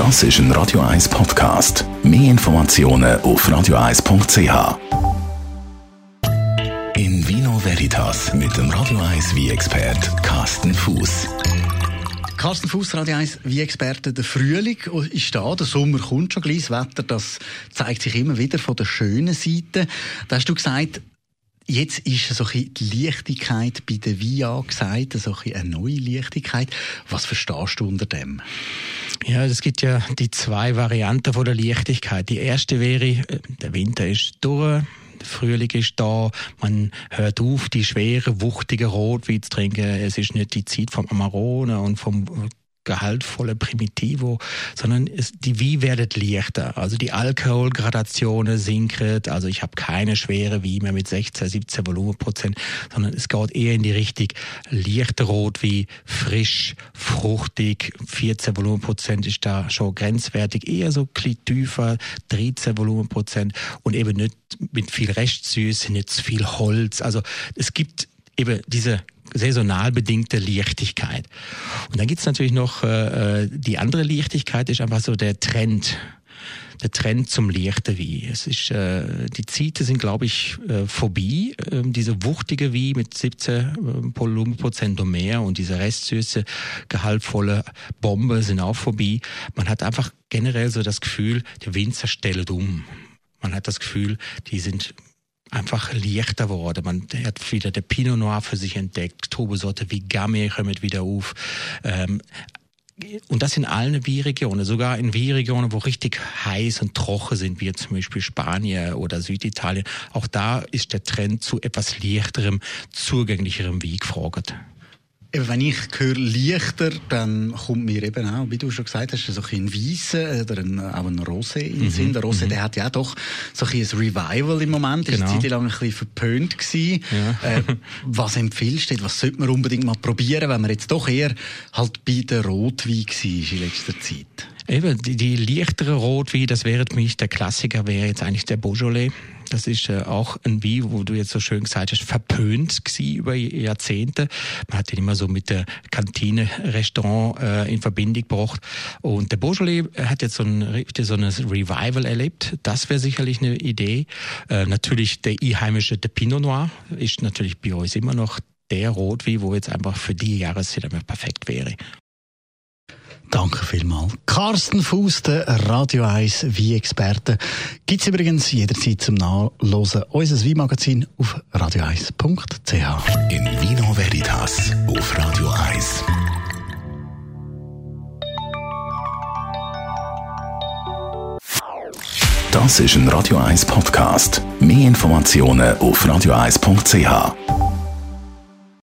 Das ist ein Radio 1 Podcast. Mehr Informationen auf radio1.ch. In Vino Veritas mit dem Radio 1 wie expert Carsten Fuß. Carsten Fuß, Radio 1, wie Experte, der Frühling ist da, der Sommer kommt schon gleich, das Wetter, das zeigt sich immer wieder von der schönen Seite. Da hast du gesagt, Jetzt ist so die Leichtigkeit bei der VIA gesagt, so ein eine neue Leichtigkeit. Was verstehst du unter dem? Ja, es gibt ja die zwei Varianten von der Leichtigkeit. Die erste wäre, äh, der Winter ist durch, Frühling ist da, man hört auf, die schwere, wuchtige Rotwein zu trinken. Es ist nicht die Zeit vom Amarone und vom gehaltvolle Primitivo, sondern es, die Wie werdet leichter. Also die Alkoholgradationen sinken. Also ich habe keine schwere Wie mehr mit 16, 17 Volumenprozent, sondern es geht eher in die Richtung leichter Rot wie frisch, fruchtig. 14 Volumenprozent ist da schon grenzwertig. Eher so tiefer, 13 Volumenprozent und eben nicht mit viel Restsüße, nicht zu viel Holz. Also es gibt eben diese saisonal bedingte Leichtigkeit. Und dann gibt's natürlich noch äh, die andere Leichtigkeit, ist einfach so der Trend der Trend zum leichten Wein. Es ist, äh, die Zeiten sind, glaube ich, äh, vorbei. Ähm, diese wuchtige Wein mit 17 äh, Volumenprozent und mehr und diese restsüße, gehaltvolle Bombe sind auch vorbei. Man hat einfach generell so das Gefühl, die Winzer stellen um. Man hat das Gefühl, die sind einfach leichter geworden. Man hat wieder der Pinot Noir für sich entdeckt, Tobesorte wie Gamay kommen wieder auf. Ähm, und das in allen Weinregionen, sogar in Weinregionen, wo richtig heiß und trocken sind, wie zum Beispiel Spanien oder Süditalien. Auch da ist der Trend zu etwas leichterem, zugänglicherem Wein gefragt. Eben, wenn ich höre leichter, dann kommt mir eben auch, wie du schon gesagt hast, so ein Weissen oder ein, auch ein Rosé in den mhm. Sinn. Der Rosé, mhm. der hat ja doch so ein, ein Revival im Moment. Genau. Ist eine Zeit lang ein bisschen verpönt gewesen. Ja. äh, was empfiehlst du? Was sollte man unbedingt mal probieren, wenn man jetzt doch eher halt bei der Rotwein war in letzter Zeit? Eben, die, die leichtere Rotwein, das wäre für mich der Klassiker, wäre jetzt eigentlich der Beaujolais. Das ist äh, auch ein Wein, wo du jetzt so schön gesagt hast, verpönt gewesen über Jahrzehnte. Man hat den immer so mit der Kantine, Restaurant äh, in Verbindung gebracht. Und der Beaujolais hat jetzt so ein, so ein Revival erlebt. Das wäre sicherlich eine Idee. Äh, natürlich der einheimische, der Pinot Noir ist natürlich bei uns immer noch der Rotwein, wo jetzt einfach für die Jahreszeit perfekt wäre. Danke vielmals. Carsten Fuß, der Radio 1 Wie-Experte. Gibt's übrigens jederzeit zum Nachlesen unser Wie-Magazin auf radio1.ch. In Vino Veritas auf Radio 1. Das ist ein Radio 1 Podcast. Mehr Informationen auf radio1.ch.